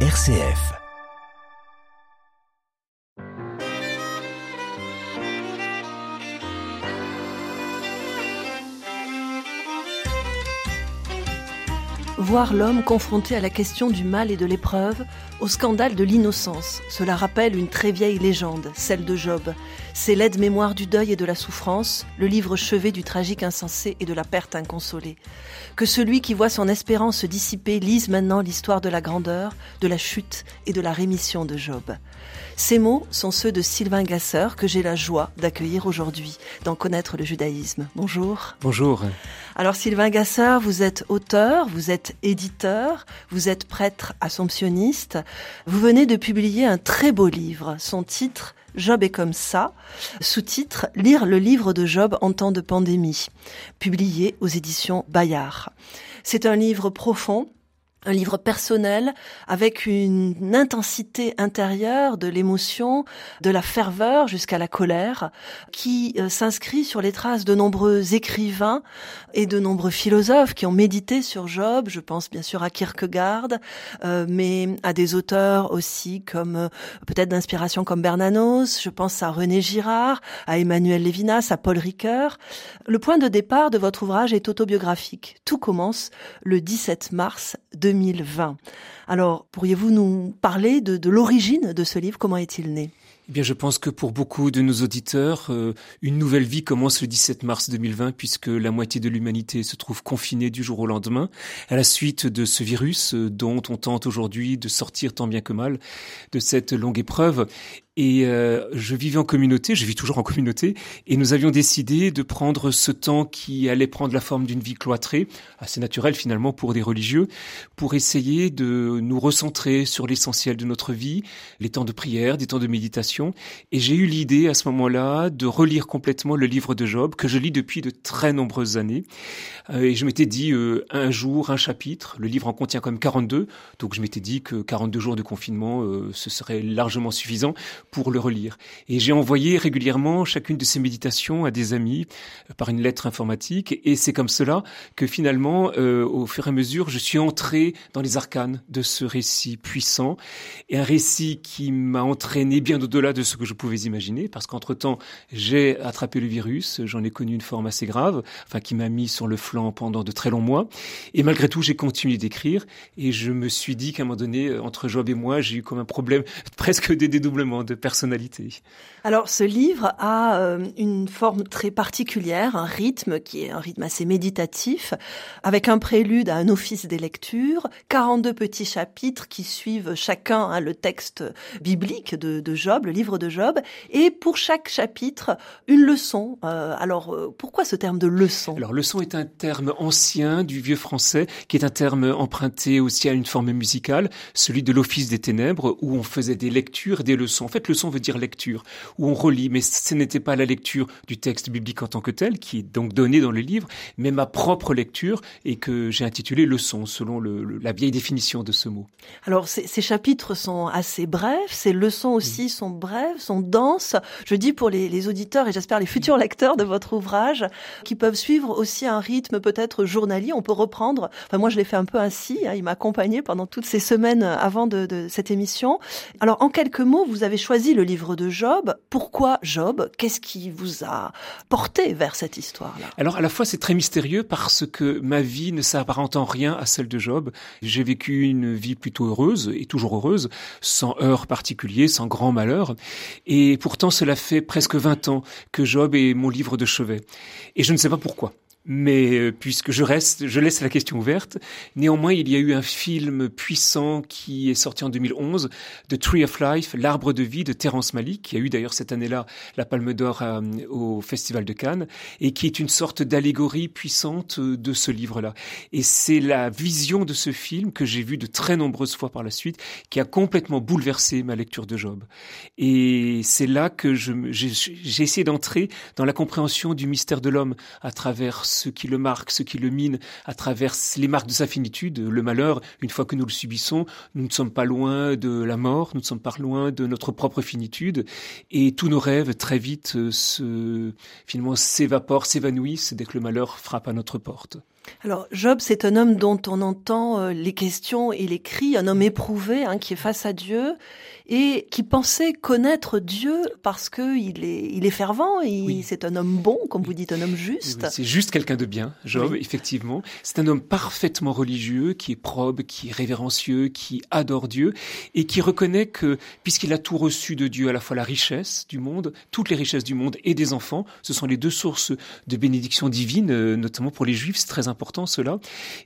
RCF. Voir l'homme confronté à la question du mal et de l'épreuve, au scandale de l'innocence. Cela rappelle une très vieille légende, celle de Job. C'est l'aide mémoire du deuil et de la souffrance, le livre chevet du tragique insensé et de la perte inconsolée. Que celui qui voit son espérance se dissiper lise maintenant l'histoire de la grandeur, de la chute et de la rémission de Job. Ces mots sont ceux de Sylvain Gasseur que j'ai la joie d'accueillir aujourd'hui, d'en connaître le judaïsme. Bonjour. Bonjour. Alors Sylvain Gasseur, vous êtes auteur, vous êtes éditeur, vous êtes prêtre assomptionniste. Vous venez de publier un très beau livre. Son titre Job est comme ça, sous-titre Lire le livre de Job en temps de pandémie, publié aux éditions Bayard. C'est un livre profond, un livre personnel avec une intensité intérieure de l'émotion, de la ferveur jusqu'à la colère, qui euh, s'inscrit sur les traces de nombreux écrivains et de nombreux philosophes qui ont médité sur Job. Je pense bien sûr à Kierkegaard, euh, mais à des auteurs aussi comme euh, peut-être d'inspiration comme Bernanos. Je pense à René Girard, à Emmanuel Lévinas, à Paul Ricoeur. Le point de départ de votre ouvrage est autobiographique. Tout commence le 17 mars 2020 2020. Alors, pourriez-vous nous parler de, de l'origine de ce livre? Comment est-il né? Eh bien, je pense que pour beaucoup de nos auditeurs, euh, une nouvelle vie commence le 17 mars 2020 puisque la moitié de l'humanité se trouve confinée du jour au lendemain à la suite de ce virus euh, dont on tente aujourd'hui de sortir tant bien que mal de cette longue épreuve. Et euh, je vivais en communauté, je vis toujours en communauté, et nous avions décidé de prendre ce temps qui allait prendre la forme d'une vie cloîtrée, assez naturelle finalement pour des religieux, pour essayer de nous recentrer sur l'essentiel de notre vie, les temps de prière, des temps de méditation. Et j'ai eu l'idée à ce moment-là de relire complètement le livre de Job, que je lis depuis de très nombreuses années. Euh, et je m'étais dit euh, un jour, un chapitre, le livre en contient comme 42, donc je m'étais dit que 42 jours de confinement, ce serait largement suffisant pour le relire. Et j'ai envoyé régulièrement chacune de ces méditations à des amis euh, par une lettre informatique. Et c'est comme cela que finalement, euh, au fur et à mesure, je suis entré dans les arcanes de ce récit puissant. Et un récit qui m'a entraîné bien au-delà de ce que je pouvais imaginer. Parce qu'entre-temps, j'ai attrapé le virus. J'en ai connu une forme assez grave, enfin qui m'a mis sur le flanc pendant de très longs mois. Et malgré tout, j'ai continué d'écrire. Et je me suis dit qu'à un moment donné, euh, entre Job et moi, j'ai eu comme un problème presque des dédoublements personnalité. Alors ce livre a euh, une forme très particulière, un rythme qui est un rythme assez méditatif, avec un prélude à un office des lectures, 42 petits chapitres qui suivent chacun hein, le texte biblique de, de, Job, le livre de Job, et pour chaque chapitre, une leçon. Euh, alors euh, pourquoi ce terme de leçon? Alors leçon est un terme ancien du vieux français, qui est un terme emprunté aussi à une forme musicale, celui de l'office des ténèbres, où on faisait des lectures et des leçons. En fait, leçon veut dire lecture, où on relit, mais ce n'était pas la lecture du texte biblique en tant que tel, qui est donc donné dans le livre, mais ma propre lecture, et que j'ai intitulé leçon, selon le, la vieille définition de ce mot. Alors, ces, ces chapitres sont assez brefs, ces leçons aussi sont brèves, sont denses. Je dis pour les, les auditeurs et j'espère les futurs lecteurs de votre ouvrage, qui peuvent suivre aussi un rythme peut-être journalier, on peut reprendre, enfin moi je l'ai fait un peu ainsi, hein, il m'a accompagné pendant toutes ces semaines avant de, de cette émission. Alors, en quelques mots, vous avez choisi le livre de Job. Pourquoi Job? Qu'est-ce qui vous a porté vers cette histoire-là? Alors à la fois c'est très mystérieux parce que ma vie ne s'apparente en rien à celle de Job. J'ai vécu une vie plutôt heureuse et toujours heureuse, sans heurts particuliers, sans grand malheur. Et pourtant cela fait presque 20 ans que Job est mon livre de chevet. Et je ne sais pas pourquoi mais euh, puisque je reste, je laisse la question ouverte. Néanmoins, il y a eu un film puissant qui est sorti en 2011, The Tree of Life, l'arbre de vie de Terrence Malick, qui a eu d'ailleurs cette année-là la Palme d'Or euh, au Festival de Cannes, et qui est une sorte d'allégorie puissante euh, de ce livre-là. Et c'est la vision de ce film que j'ai vu de très nombreuses fois par la suite, qui a complètement bouleversé ma lecture de Job. Et c'est là que j'ai essayé d'entrer dans la compréhension du mystère de l'homme à travers ce qui le marque, ce qui le mine, à travers les marques de sa finitude, le malheur, une fois que nous le subissons, nous ne sommes pas loin de la mort, nous ne sommes pas loin de notre propre finitude, et tous nos rêves très vite se, finalement s'évaporent, s'évanouissent dès que le malheur frappe à notre porte. Alors Job, c'est un homme dont on entend euh, les questions et les cris, un homme éprouvé hein, qui est face à Dieu et qui pensait connaître Dieu parce que il est, il est fervent, et c'est un homme bon, comme vous dites, un homme juste. c'est juste quelqu'un de bien, Job, effectivement. C'est un homme parfaitement religieux, qui est probe, qui est révérencieux, qui adore Dieu et qui reconnaît que puisqu'il a tout reçu de Dieu, à la fois la richesse du monde, toutes les richesses du monde et des enfants, ce sont les deux sources de bénédiction divine, euh, notamment pour les Juifs, c'est très important cela.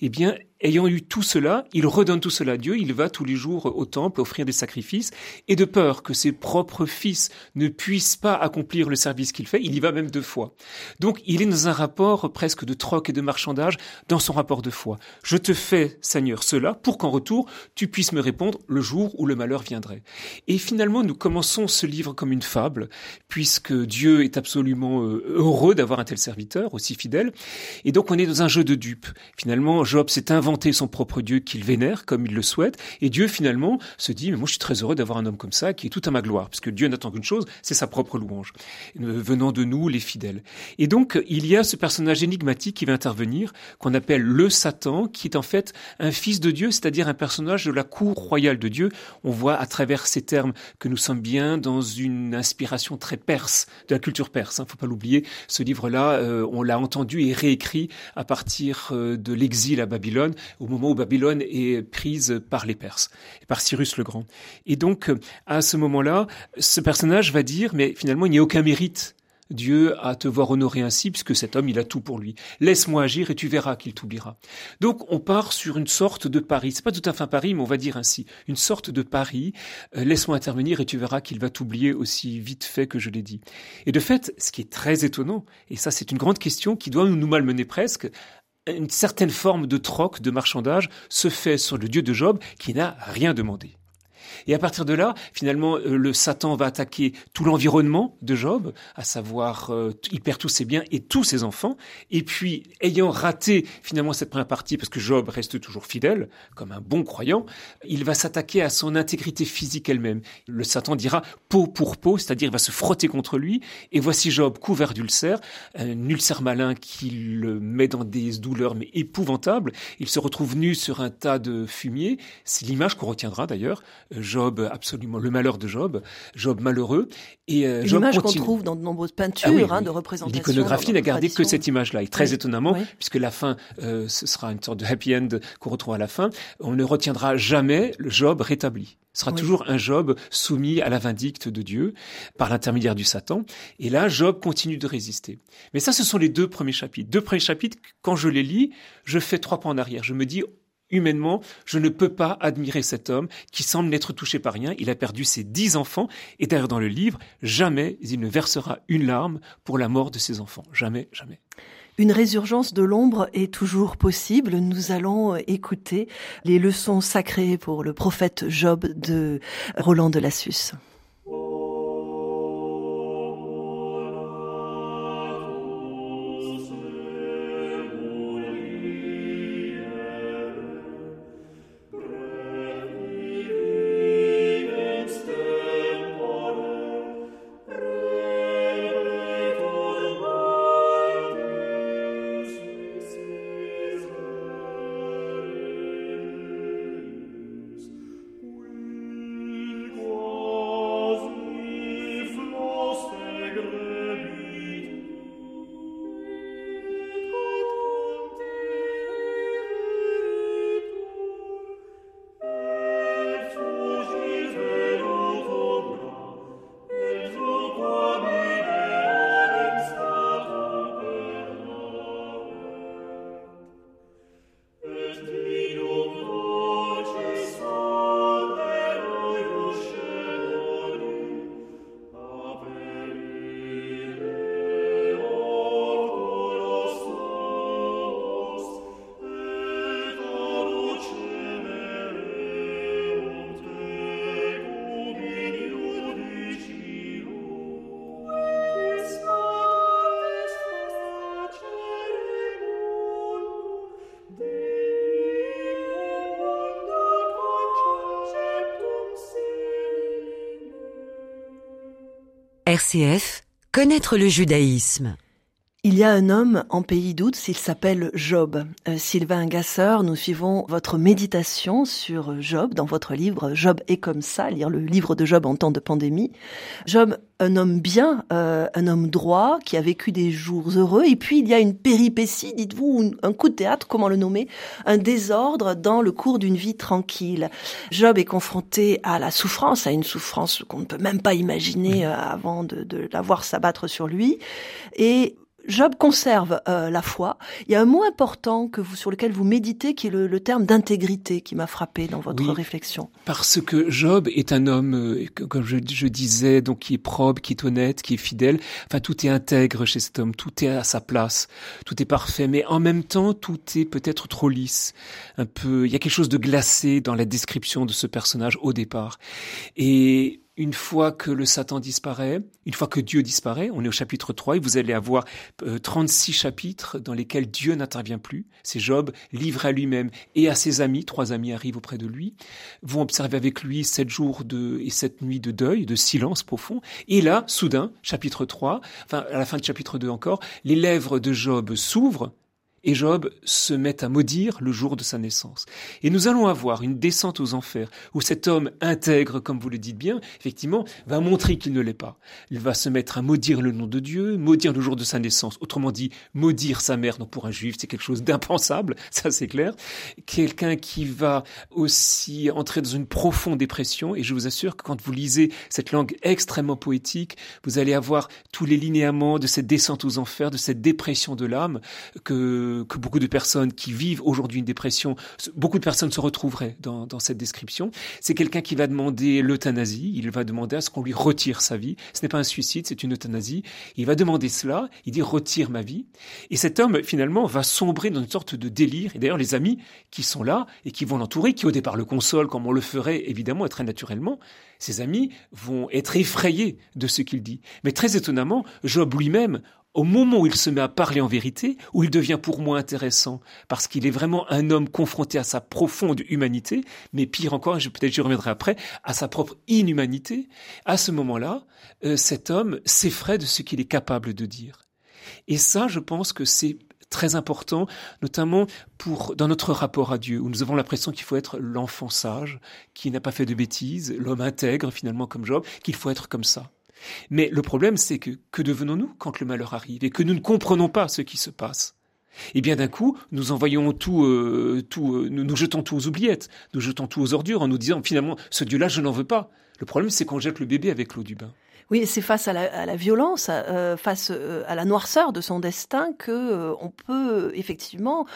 Eh bien, ayant eu tout cela, il redonne tout cela à Dieu, il va tous les jours au temple offrir des sacrifices, et de peur que ses propres fils ne puissent pas accomplir le service qu'il fait, il y va même deux fois. Donc il est dans un rapport presque de troc et de marchandage dans son rapport de foi. Je te fais, Seigneur, cela pour qu'en retour, tu puisses me répondre le jour où le malheur viendrait. Et finalement, nous commençons ce livre comme une fable, puisque Dieu est absolument euh, heureux d'avoir un tel serviteur, aussi fidèle, et donc on est dans un jeu de dupes. Finalement, Job s'est inventé son propre Dieu qu'il vénère comme il le souhaite. Et Dieu, finalement, se dit, mais moi, je suis très heureux d'avoir un homme comme ça qui est tout à ma gloire. Parce que Dieu n'attend qu'une chose, c'est sa propre louange. Venant de nous, les fidèles. Et donc, il y a ce personnage énigmatique qui va intervenir, qu'on appelle le Satan, qui est en fait un fils de Dieu, c'est-à-dire un personnage de la cour royale de Dieu. On voit à travers ces termes que nous sommes bien dans une inspiration très perse, de la culture perse. Il hein, faut pas l'oublier. Ce livre-là, euh, on l'a entendu et réécrit à partir euh, de l'exil à Babylone au moment où Babylone est prise par les Perses, par Cyrus le Grand. Et donc, à ce moment-là, ce personnage va dire, mais finalement, il n'y a aucun mérite Dieu à te voir honorer ainsi, puisque cet homme, il a tout pour lui. Laisse-moi agir et tu verras qu'il t'oubliera. Donc, on part sur une sorte de pari. C'est pas tout à fait un pari, mais on va dire ainsi. Une sorte de pari. Euh, laisse-moi intervenir et tu verras qu'il va t'oublier aussi vite fait que je l'ai dit. Et de fait, ce qui est très étonnant, et ça, c'est une grande question qui doit nous malmener presque, une certaine forme de troc, de marchandage, se fait sur le Dieu de Job qui n'a rien demandé. Et à partir de là, finalement, euh, le Satan va attaquer tout l'environnement de Job, à savoir, euh, il perd tous ses biens et tous ses enfants. Et puis, ayant raté finalement cette première partie, parce que Job reste toujours fidèle, comme un bon croyant, il va s'attaquer à son intégrité physique elle-même. Le Satan dira peau pour peau, c'est-à-dire il va se frotter contre lui. Et voici Job couvert d'ulcères, un ulcère malin qui le met dans des douleurs mais épouvantables. Il se retrouve nu sur un tas de fumier. C'est l'image qu'on retiendra d'ailleurs. Job, absolument le malheur de Job, Job malheureux. Et euh, Job image qu'on trouve dans de nombreuses peintures ah hein, de représentation. L'iconographie n'a gardé que cette image-là. Et très étonnamment, puisque la fin, euh, ce sera une sorte de happy end qu'on retrouve à la fin, on ne retiendra jamais le Job rétabli. Ce sera toujours un Job soumis à la vindicte de Dieu par l'intermédiaire du Satan. Et là, Job continue de résister. Mais ça, ce sont les deux premiers chapitres. Deux premiers chapitres, quand je les lis, je fais trois pas en arrière. Je me dis, humainement, je ne peux pas admirer cet homme qui semble n'être touché par rien. Il a perdu ses dix enfants. Et d'ailleurs, dans le livre, jamais il ne versera une larme pour la mort de ses enfants. Jamais, jamais. Une résurgence de l'ombre est toujours possible. Nous allons écouter les leçons sacrées pour le prophète Job de Roland de Lassus. RCF, connaître le judaïsme. Il y a un homme en pays d'août, s'il s'appelle Job. Euh, Sylvain Gasseur, nous suivons votre méditation sur Job dans votre livre Job est comme ça, lire le livre de Job en temps de pandémie. Job, un homme bien, euh, un homme droit, qui a vécu des jours heureux, et puis il y a une péripétie, dites-vous, un coup de théâtre, comment le nommer, un désordre dans le cours d'une vie tranquille. Job est confronté à la souffrance, à une souffrance qu'on ne peut même pas imaginer euh, avant de, de la voir s'abattre sur lui, et Job conserve euh, la foi. Il y a un mot important que vous, sur lequel vous méditez, qui est le, terme d'intégrité, qui m'a frappé dans votre réflexion. Parce que Job est un homme, euh, comme je, je, disais, donc qui est probe, qui est honnête, qui est fidèle. Enfin, tout est intègre chez cet homme, tout est à sa place, tout est parfait. Mais en même temps, tout est peut-être trop lisse, un peu. Il y a quelque chose de glacé dans la description de ce personnage au départ. Et une fois que le Satan disparaît, une fois que Dieu disparaît, on est au chapitre 3 et vous allez avoir 36 euh, chapitres dans lesquels Dieu n'intervient plus. C'est Job livré à lui-même et à ses amis, trois amis arrivent auprès de lui, vont observer avec lui sept jours de, et sept nuits de deuil, de silence profond. Et là, soudain, chapitre 3, enfin à la fin de chapitre 2 encore, les lèvres de Job s'ouvrent et Job se met à maudire le jour de sa naissance. Et nous allons avoir une descente aux enfers, où cet homme intègre, comme vous le dites bien, effectivement, va montrer qu'il ne l'est pas. Il va se mettre à maudire le nom de Dieu, maudire le jour de sa naissance, autrement dit, maudire sa mère. Donc pour un juif, c'est quelque chose d'impensable, ça c'est clair. Quelqu'un qui va aussi entrer dans une profonde dépression, et je vous assure que quand vous lisez cette langue extrêmement poétique, vous allez avoir tous les linéaments de cette descente aux enfers, de cette dépression de l'âme que que, beaucoup de personnes qui vivent aujourd'hui une dépression, beaucoup de personnes se retrouveraient dans, cette description. C'est quelqu'un qui va demander l'euthanasie, il va demander à ce qu'on lui retire sa vie. Ce n'est pas un suicide, c'est une euthanasie. Il va demander cela, il dit retire ma vie. Et cet homme, finalement, va sombrer dans une sorte de délire. Et d'ailleurs, les amis qui sont là et qui vont l'entourer, qui au départ le consolent comme on le ferait évidemment et très naturellement, ses amis vont être effrayés de ce qu'il dit. Mais très étonnamment, Job lui-même au moment où il se met à parler en vérité, où il devient pour moi intéressant, parce qu'il est vraiment un homme confronté à sa profonde humanité, mais pire encore, peut-être j'y reviendrai après, à sa propre inhumanité, à ce moment-là, euh, cet homme s'effraie de ce qu'il est capable de dire. Et ça, je pense que c'est très important, notamment pour dans notre rapport à Dieu, où nous avons l'impression qu'il faut être l'enfant sage, qui n'a pas fait de bêtises, l'homme intègre finalement comme Job, qu'il faut être comme ça. Mais le problème, c'est que que devenons-nous quand le malheur arrive et que nous ne comprenons pas ce qui se passe? Et bien d'un coup, nous envoyons tout, euh, tout euh, nous, jetons tout aux oubliettes, nous jetons tout aux ordures en nous disant finalement, ce Dieu-là, je n'en veux pas. Le problème, c'est qu'on jette le bébé avec l'eau du bain. Oui, c'est face à la, violence, euh, face à la noirceur de son destin que on peut effectivement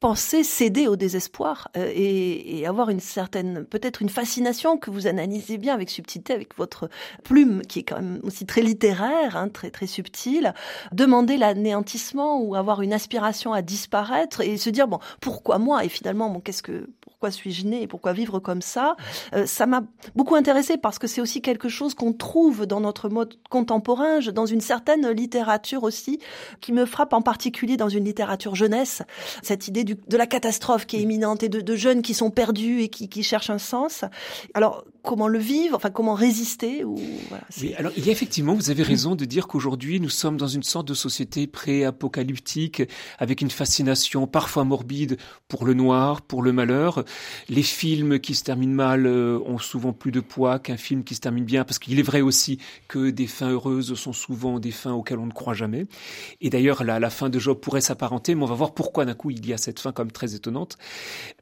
penser céder au désespoir euh, et, avoir une certaine, peut-être une fascination que vous analysez bien avec subtilité, avec votre plume qui est quand même aussi très littéraire, hein, très très subtile. Demander l'anéantissement ou avoir une aspiration à disparaître et se dire bon pourquoi moi? Et finalement bon qu'est-ce que pourquoi suis-je né et pourquoi vivre comme ça? Euh, Ça m'a beaucoup intéressé parce que c'est aussi quelque chose qu'on trouve dans notre mode contemporain, dans une certaine littérature aussi, qui me frappe en particulier dans une littérature jeunesse, cette idée du de la catastrophe qui est imminente et de, jeunes qui sont perdus et qui, cherchent un sens. Alors, comment le vivre Enfin, comment résister alors, il y a effectivement, vous avez raison de dire qu'aujourd'hui, nous sommes dans une sorte de société pré-apocalyptique, avec une fascination parfois morbide pour le noir, pour le malheur. Les films qui se terminent mal euh, ont souvent plus de poids qu'un film qui se termine bien, parce qu'il est vrai aussi que des fins heureuses sont souvent des fins auxquelles on ne croit jamais. Et d'ailleurs, la, fin de Job pourrait s'apparenter, mais on va voir pourquoi d'un coup il y a cette comme très étonnante.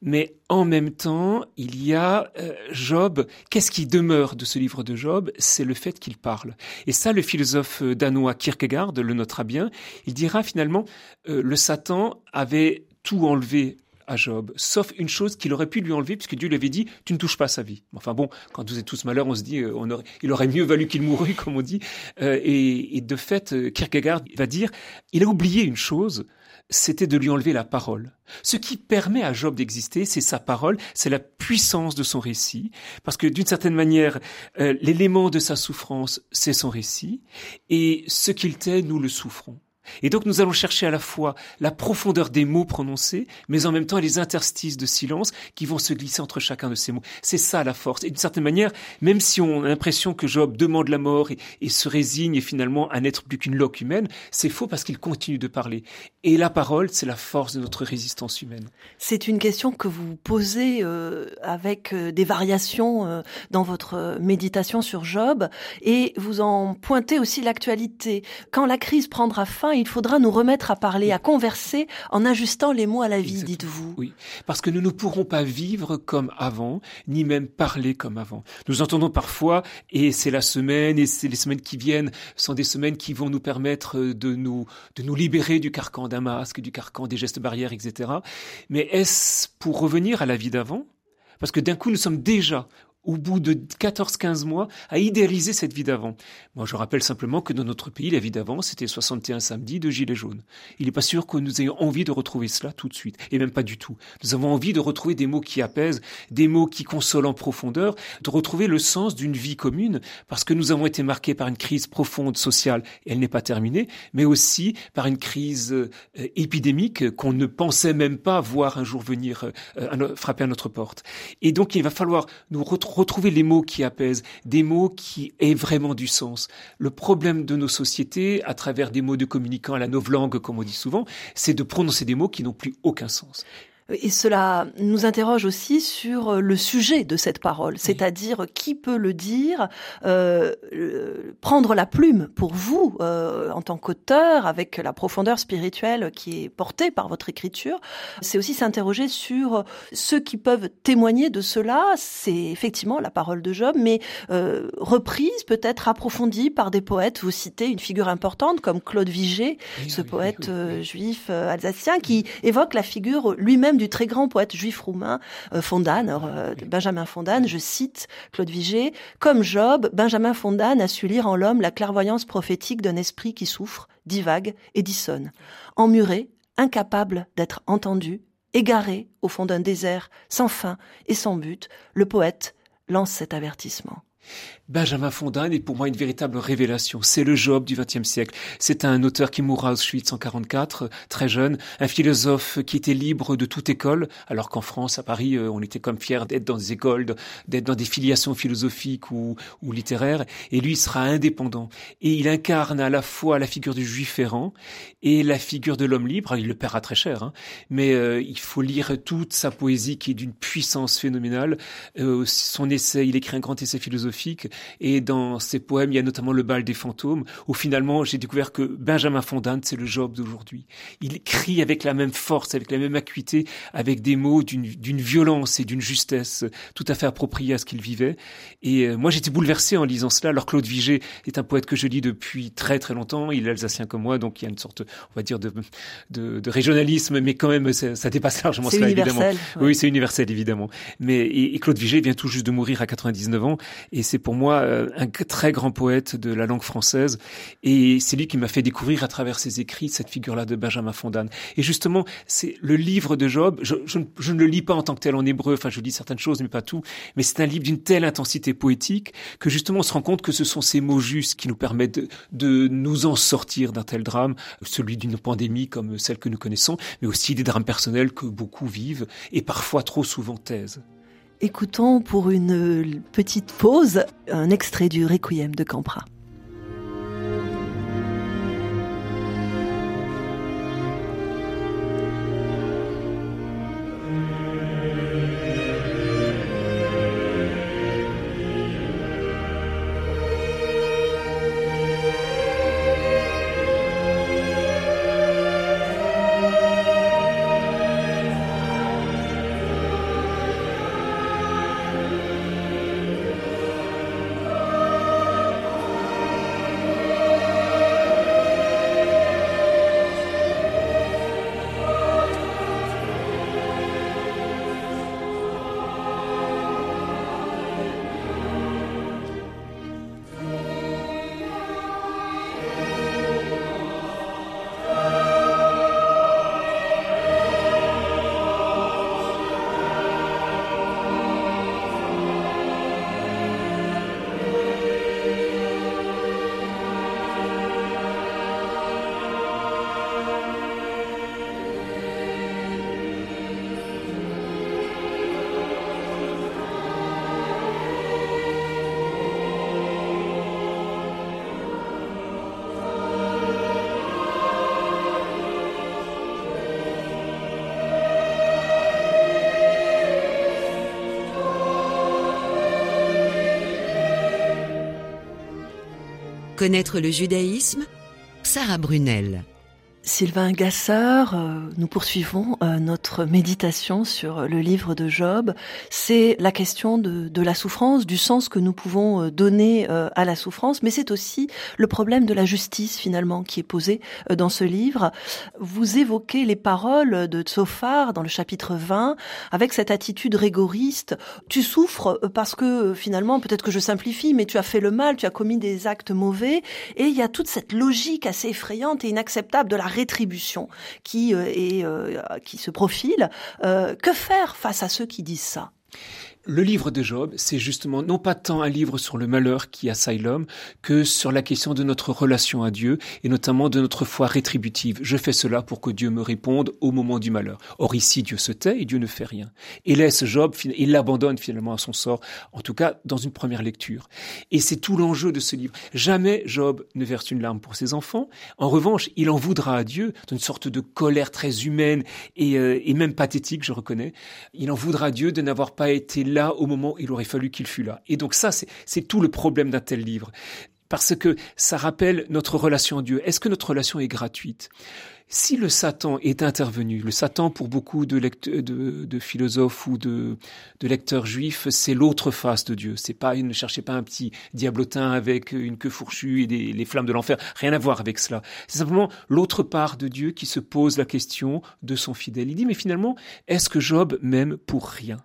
Mais en même temps, il y a euh, Job. Qu'est-ce qui demeure de ce livre de Job? C'est le fait qu'il parle. Et ça, le philosophe euh, danois Kierkegaard le notera bien. Il dira finalement, euh, le Satan avait tout enlevé à Job, sauf une chose qu'il aurait pu lui enlever, puisque Dieu lui avait dit, tu ne touches pas sa vie. Enfin bon, quand vous êtes tous malheurs, on se dit, on aurait, il aurait mieux valu qu'il mourût, comme on dit. et, et, de fait, Kierkegaard va dire, il a oublié une chose, c'était de lui enlever la parole. Ce qui permet à Job d'exister, c'est sa parole, c'est la puissance de son récit, parce que d'une certaine manière, euh, l'élément de sa souffrance, c'est son récit, et ce qu'il tait, nous le souffrons. Et donc nous allons chercher à la fois la profondeur des mots prononcés, mais en même temps les interstices de silence qui vont se glisser entre chacun de ces mots. C'est ça la force. Et d'une certaine manière, même si on a l'impression que Job demande la mort et, se résigne et finalement à n'être plus qu'une loque humaine, c'est faux parce qu'il continue de parler. Et la parole, c'est la force de notre résistance humaine. C'est une question que vous posez euh, avec euh, des variations euh, dans votre méditation sur Job et vous en pointez aussi l'actualité. Quand la crise prendra fin, il faudra nous remettre à parler, à converser en ajustant les mots à la vie, dites-vous. Oui, parce que nous ne pourrons pas vivre comme avant, ni même parler comme avant. Nous entendons parfois, et c'est la semaine, et c'est les semaines qui viennent, sont des semaines qui vont nous permettre de nous, de nous libérer du carcan d'un masque, du carcan des gestes barrières, etc. Mais est-ce pour revenir à la vie d'avant? Parce que d'un coup, nous sommes déjà au bout de 14-15 mois, à idéaliser cette vie d'avant. Moi, je rappelle simplement que dans notre pays, la vie d'avant, c'était 61 samedis de gilets jaunes. Il n'est pas sûr que nous ayons envie de retrouver cela tout de suite, et même pas du tout. Nous avons envie de retrouver des mots qui apaisent, des mots qui consolent en profondeur, de retrouver le sens d'une vie commune, parce que nous avons été marqués par une crise profonde sociale, et elle n'est pas terminée, mais aussi par une crise euh, épidémique qu'on ne pensait même pas voir un jour venir euh, frapper à notre porte. Et donc, il va falloir nous retrouver retrouver les mots qui apaisent, des mots qui aient vraiment du sens. Le problème de nos sociétés, à travers des mots de communicants à la novlangue, comme on dit souvent, c'est de prononcer des mots qui n'ont plus aucun sens. Et cela nous interroge aussi sur euh, le sujet de cette parole, c'est-à-dire qui peut le dire, euh, prendre la plume pour vous euh, en tant qu'auteur, avec la profondeur spirituelle qui est portée par votre écriture. C'est aussi s'interroger sur ceux qui peuvent témoigner de cela. C'est effectivement la parole de Job, mais euh, reprise, peut-être approfondie par des poètes. Vous citez une figure importante comme Claude Vigée, ce poète euh, juif alsacien, qui évoque la figure lui-même du très grand poète juif roumain euh, Fondane, euh, Benjamin Fondane, je cite Claude Vigée, comme Job, Benjamin Fondane a su lire en l'homme la clairvoyance prophétique d'un esprit qui souffre, divague et dissonne, emmuré, incapable d'être entendu, égaré au fond d'un désert sans fin et sans but, le poète lance cet avertissement. Benjamin Fondane est pour moi une véritable révélation. C'est le Job du XXe siècle. C'est un auteur qui mourra à Auschwitz en 44, très jeune, un philosophe qui était libre de toute école, alors qu'en France, à Paris, euh, on était comme fiers d'être dans des écoles, d'être dans des filiations philosophiques ou, ou littéraires. Et lui, il sera indépendant. Et il incarne à la fois la figure du juif errant et la figure de l'homme libre. Il le paiera très cher, hein. mais euh, il faut lire toute sa poésie qui est d'une puissance phénoménale. Euh, son essai, il écrit un grand essai philosophique et dans ses poèmes, il y a notamment Le bal des fantômes, où finalement j'ai découvert que Benjamin Fondane, c'est le Job d'aujourd'hui. Il crie avec la même force, avec la même acuité, avec des mots d'une violence et d'une justesse tout à fait appropriées à ce qu'il vivait. Et euh, moi, j'étais bouleversé en lisant cela. Alors Claude Vigée est un poète que je lis depuis très très longtemps. Il est alsacien comme moi, donc il y a une sorte, on va dire, de, de, de régionalisme, mais quand même, ça, dépasse largement cela, évidemment. Oui, c'est universel, évidemment. Mais et, et Claude Vigée vient tout juste de mourir à 99 ans, et c'est pour moi euh, un très grand poète de la langue française. Et c'est lui qui m'a fait découvrir à travers ses écrits cette figure-là de Benjamin Fondane. Et justement, c'est le livre de Job. Je, ne le lis pas en tant que tel en hébreu. Enfin, je lis certaines choses, mais pas tout. Mais c'est un livre d'une telle intensité poétique que justement, on se rend compte que ce sont ces mots justes qui nous permettent de, de nous en sortir d'un tel drame, celui d'une pandémie comme celle que nous connaissons, mais aussi des drames personnels que beaucoup vivent et parfois trop souvent taisent. Écoutons pour une petite pause un extrait du Requiem de Campra. Connaître le judaïsme? Sarah Brunel. Sylvain Gasseur, euh, nous poursuivons euh, notre méditation sur le livre de Job. C'est la question de, de, la souffrance, du sens que nous pouvons euh, donner à la souffrance, mais c'est aussi le problème de la justice finalement qui est posé dans ce livre. Vous évoquez les paroles de Tsophar dans le chapitre 20 avec cette attitude rigoriste. Tu souffres parce que finalement, peut-être que je simplifie, mais tu as fait le mal, tu as commis des actes mauvais, et il y a toute cette logique assez effrayante et inacceptable de la rétribution qui euh, euh, qui se profile. Euh, que faire face à ceux qui disent ça? Le livre de Job, c'est justement non pas tant un livre sur le malheur qui assaille l'homme que sur la question de notre relation à Dieu et notamment de notre foi rétributive. Je fais cela pour que Dieu me réponde au moment du malheur. Or ici, Dieu se tait et Dieu ne fait rien. Et laisse Job, il l'abandonne finalement à son sort, en tout cas dans une première lecture. Et c'est tout l'enjeu de ce livre. Jamais Job ne verse une larme pour ses enfants. En revanche, il en voudra à Dieu d'une sorte de colère très humaine et, euh, et même pathétique, je reconnais. Il en voudra à Dieu de n'avoir pas été là au moment où il aurait fallu qu'il fût là. Et donc ça, c'est tout le problème d'un tel livre. Parce que ça rappelle notre relation à Dieu. Est-ce que notre relation est gratuite? Si le Satan est intervenu, le Satan pour beaucoup de, de, philosophes ou de, lecteurs juifs, c'est l'autre face de Dieu. C'est pas, ne cherchez pas un petit diablotin avec une queue fourchue et des, les flammes de l'enfer. Rien à voir avec cela. C'est simplement l'autre part de Dieu qui se pose la question de son fidèle. Il dit, mais finalement, est-ce que Job m'aime pour rien?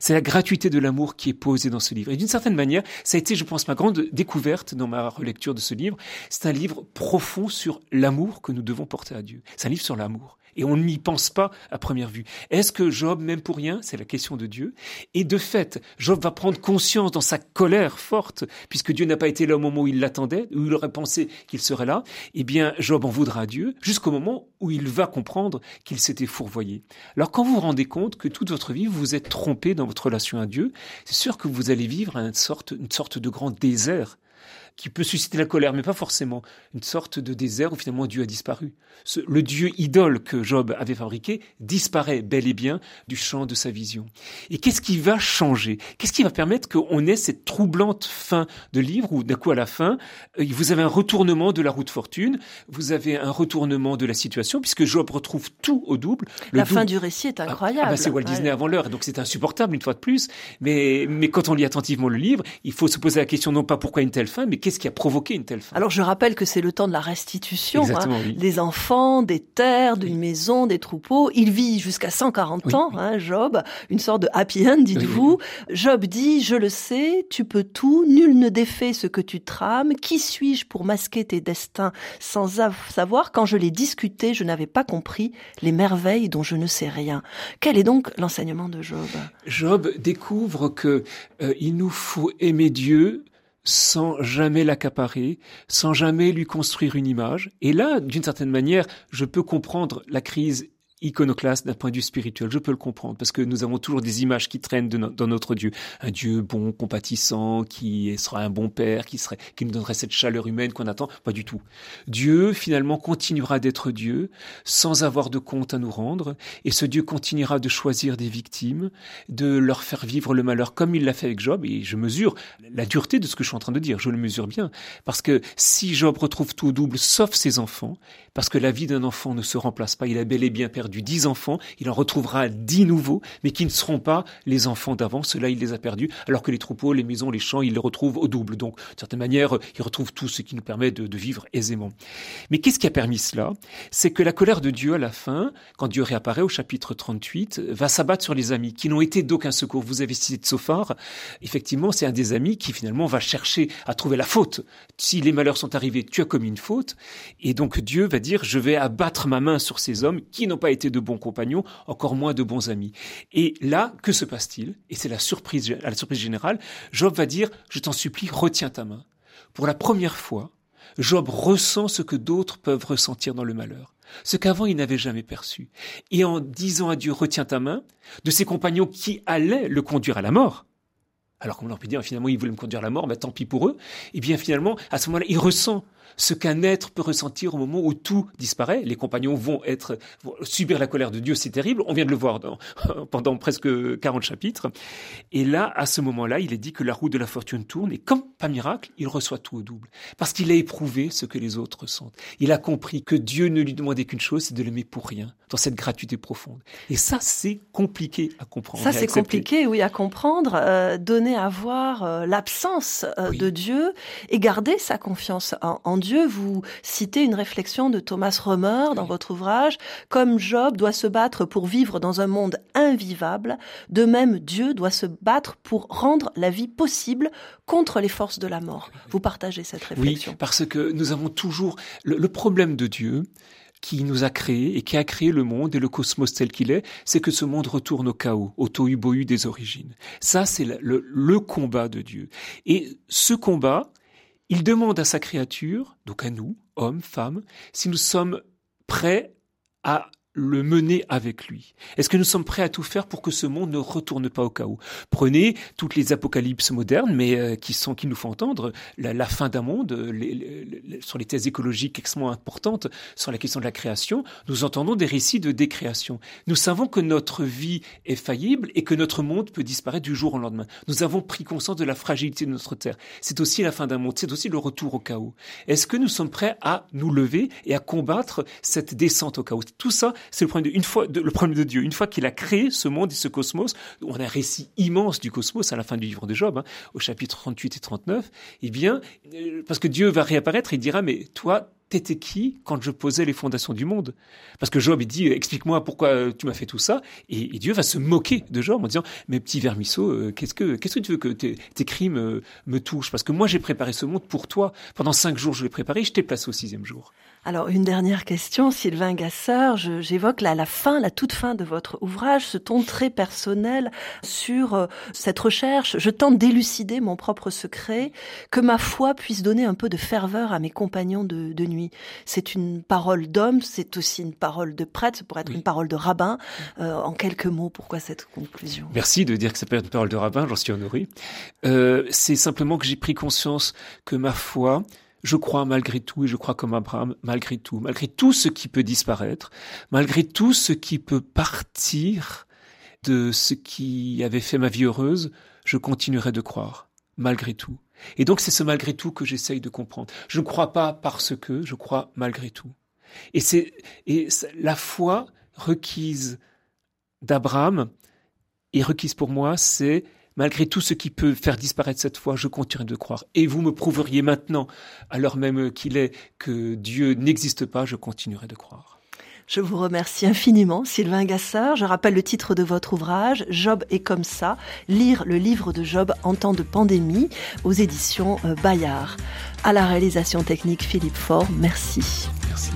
C'est la gratuité de l'amour qui est posée dans ce livre. Et d'une certaine manière, ça a été, je pense, ma grande découverte dans ma relecture de ce livre. C'est un livre profond sur l'amour que nous devons porter à Dieu. C'est un livre sur l'amour et on n'y pense pas à première vue. Est-ce que Job m'aime pour rien C'est la question de Dieu. Et de fait, Job va prendre conscience dans sa colère forte, puisque Dieu n'a pas été là au moment où il l'attendait, où il aurait pensé qu'il serait là, eh bien Job en voudra à Dieu jusqu'au moment où il va comprendre qu'il s'était fourvoyé. Alors quand vous vous rendez compte que toute votre vie, vous vous êtes trompé dans votre relation à Dieu, c'est sûr que vous allez vivre une sorte de grand désert qui peut susciter la colère, mais pas forcément. Une sorte de désert où finalement Dieu a disparu. le Dieu idole que Job avait fabriqué disparaît bel et bien du champ de sa vision. Et qu'est-ce qui va changer? Qu'est-ce qui va permettre qu'on ait cette troublante fin de livre où d'un coup à la fin, euh, vous avez un retournement de la route fortune, vous avez un retournement de la situation puisque Job retrouve tout au double. la fin du récit est incroyable. Ah, bah, c'est Walt Disney avant l'heure, donc c'est insupportable une fois de plus. Mais, mais quand on lit attentivement le livre, il faut se poser la question non pas pourquoi une telle fin, mais qu'est-ce qui a provoqué une telle fin? Alors je rappelle que c'est le temps de la restitution hein, des enfants, des terres, d'une maison, des troupeaux. Il vit jusqu'à 140 ans, hein, Job, une sorte de happy end, dites-vous. Job dit, je le sais, tu peux tout, nul ne défait ce que tu trames. Qui suis-je pour masquer tes destins sans savoir Quand je l'ai discuté, je n'avais pas compris les merveilles dont je ne sais rien. Quel est donc l'enseignement de Job? Job découvre que euh, il nous faut aimer Dieu sans jamais l'accaparer, sans jamais lui construire une image. Et là, d'une certaine manière, je peux comprendre la crise iconoclaste d'un point de vue spirituel. Je peux le comprendre parce que nous avons toujours des images qui traînent dans notre Dieu. Un Dieu bon, compatissant, qui sera un bon père, qui serait, qui nous donnerait cette chaleur humaine qu'on attend. Pas du tout. Dieu, finalement, continuera d'être Dieu sans avoir de compte à nous rendre. Et ce Dieu continuera de choisir des victimes, de leur faire vivre le malheur comme il l'a fait avec Job. Et je mesure la dureté de ce que je suis en train de dire. Je le mesure bien. Parce que si Job retrouve tout double, sauf ses enfants, parce que la vie d'un enfant ne se remplace pas, il a bel et bien perdu dix enfants, il en retrouvera dix nouveaux, mais qui ne seront pas les enfants d'avant. Cela, il les a perdus, alors que les troupeaux, les maisons, les champs, il les retrouve au double. Donc, d'une certaine manière, il retrouve tout ce qui nous permet de, de vivre aisément. Mais qu'est-ce qui a permis cela? C'est que la colère de Dieu, à la fin, quand Dieu réapparaît au chapitre 38, va s'abattre sur les amis qui n'ont été d'aucun secours. Vous avez cité de Sophar. Effectivement, c'est un des amis qui finalement va chercher à trouver la faute. Si les malheurs sont arrivés, tu as commis une faute. Et donc Dieu va dire, je vais abattre ma main sur ces hommes qui n'ont pas été de bons compagnons, encore moins de bons amis. Et là, que se passe-t-il? Et c'est la surprise, la surprise générale. Job va dire, je t'en supplie, retiens ta main. Pour la première fois, Job ressent ce que d'autres peuvent ressentir dans le malheur, ce qu'avant il n'avait jamais perçu. Et en disant à Dieu, retiens ta main, de ses compagnons qui allaient le conduire à la mort, alors qu'on leur peut dire finalement ils voulaient me conduire à la mort, mais tant pis pour eux. Et bien finalement, à ce moment-là, il ressent ce qu'un être peut ressentir au moment où tout disparaît. Les compagnons vont être subir la colère de Dieu, c'est terrible. On vient de le voir pendant presque 40 chapitres. Et là, à ce moment-là, il est dit que la roue de la fortune tourne et comme pas miracle, il reçoit tout au double parce qu'il a éprouvé ce que les autres ressentent. Il a compris que Dieu ne lui demandait qu'une chose, c'est de l'aimer pour rien, dans cette gratuité profonde. Et ça, c'est compliqué à comprendre. Ça, c'est compliqué, oui, à comprendre. Euh, donner à voir euh, l'absence euh, de Dieu et garder sa confiance en, en Dieu. Vous citez une réflexion de Thomas Romer dans votre ouvrage. Comme Job doit se battre pour vivre dans un monde invivable, de même Dieu doit se battre pour rendre la vie possible contre les forces de la mort. Vous partagez cette réflexion. Oui, parce que nous avons toujours le, problème de Dieu qui nous a créés et qui a créé le monde et le cosmos tel qu'il est, c'est que ce monde retourne au chaos, au tohu-bohu des origines. Ça, c'est le, le, combat de Dieu. Et ce combat, il demande à sa créature, donc à nous, hommes, femmes, si nous sommes prêts à le mener avec lui Est-ce que nous sommes prêts à tout faire pour que ce monde ne retourne pas au chaos Prenez toutes les apocalypses modernes, mais euh, qui sont qui nous font entendre la, fin d'un monde, les, sur les thèses écologiques extrêmement importantes, sur la question de la création. Nous entendons des récits de décréation. Nous savons que notre vie est faillible et que notre monde peut disparaître du jour au lendemain. Nous avons pris conscience de la fragilité de notre terre. C'est aussi la fin d'un monde. C'est aussi le retour au chaos. Est-ce que nous sommes prêts à nous lever et à combattre cette descente au chaos Tout ça, c'est le problème de, une fois, le problème de Dieu. Une fois qu'il a créé ce monde et ce cosmos, on a un récit immense du cosmos à la fin du livre de Job, hein, au chapitre 38 et 39. Eh bien, euh, parce que Dieu va réapparaître, il dira, mais toi, t'étais qui quand je posais les fondations du monde? Parce que Job, il dit, explique-moi pourquoi euh, tu m'as fait tout ça. Et, Dieu va se moquer de Job en disant, mais petit vermisseau, euh, qu'est-ce que que tu veux que tes, crimes me touchent? Parce que moi, j'ai préparé ce monde pour toi. Pendant cinq jours, je l'ai préparé, je t'ai placé au sixième jour. Alors, une dernière question, Sylvain Gasseur. J'évoque la, fin, la toute fin de votre ouvrage, ce ton très personnel sur euh, cette recherche. Je tente d'élucider mon propre secret, que ma foi puisse donner un peu de ferveur à mes compagnons de nuit. C'est une parole d'homme, c'est aussi une parole de prêtre, ça pourrait être une parole de rabbin. Euh, en quelques mots, pourquoi cette conclusion? Merci de dire que ça peut être une parole de rabbin, j'en suis honoré. Euh, c'est simplement que j'ai pris conscience que ma foi, je crois malgré tout, et je crois comme Abraham, malgré tout, malgré tout ce qui peut disparaître, malgré tout ce qui peut partir de ce qui avait fait ma vie heureuse, je continuerai de croire, malgré tout. Et donc c'est ce malgré tout que j'essaye de comprendre. Je ne crois pas parce que, je crois malgré tout. Et c'est la foi requise d'Abraham et requise pour moi, c'est malgré tout ce qui peut faire disparaître cette foi, je continuerai de croire. Et vous me prouveriez maintenant, alors même qu'il est, que Dieu n'existe pas, je continuerai de croire. Je vous remercie infiniment, Sylvain Gassard. Je rappelle le titre de votre ouvrage, Job est comme ça, lire le livre de Job en temps de pandémie, aux éditions euh, Bayard. À la réalisation technique, Philippe Faure, merci. Merci.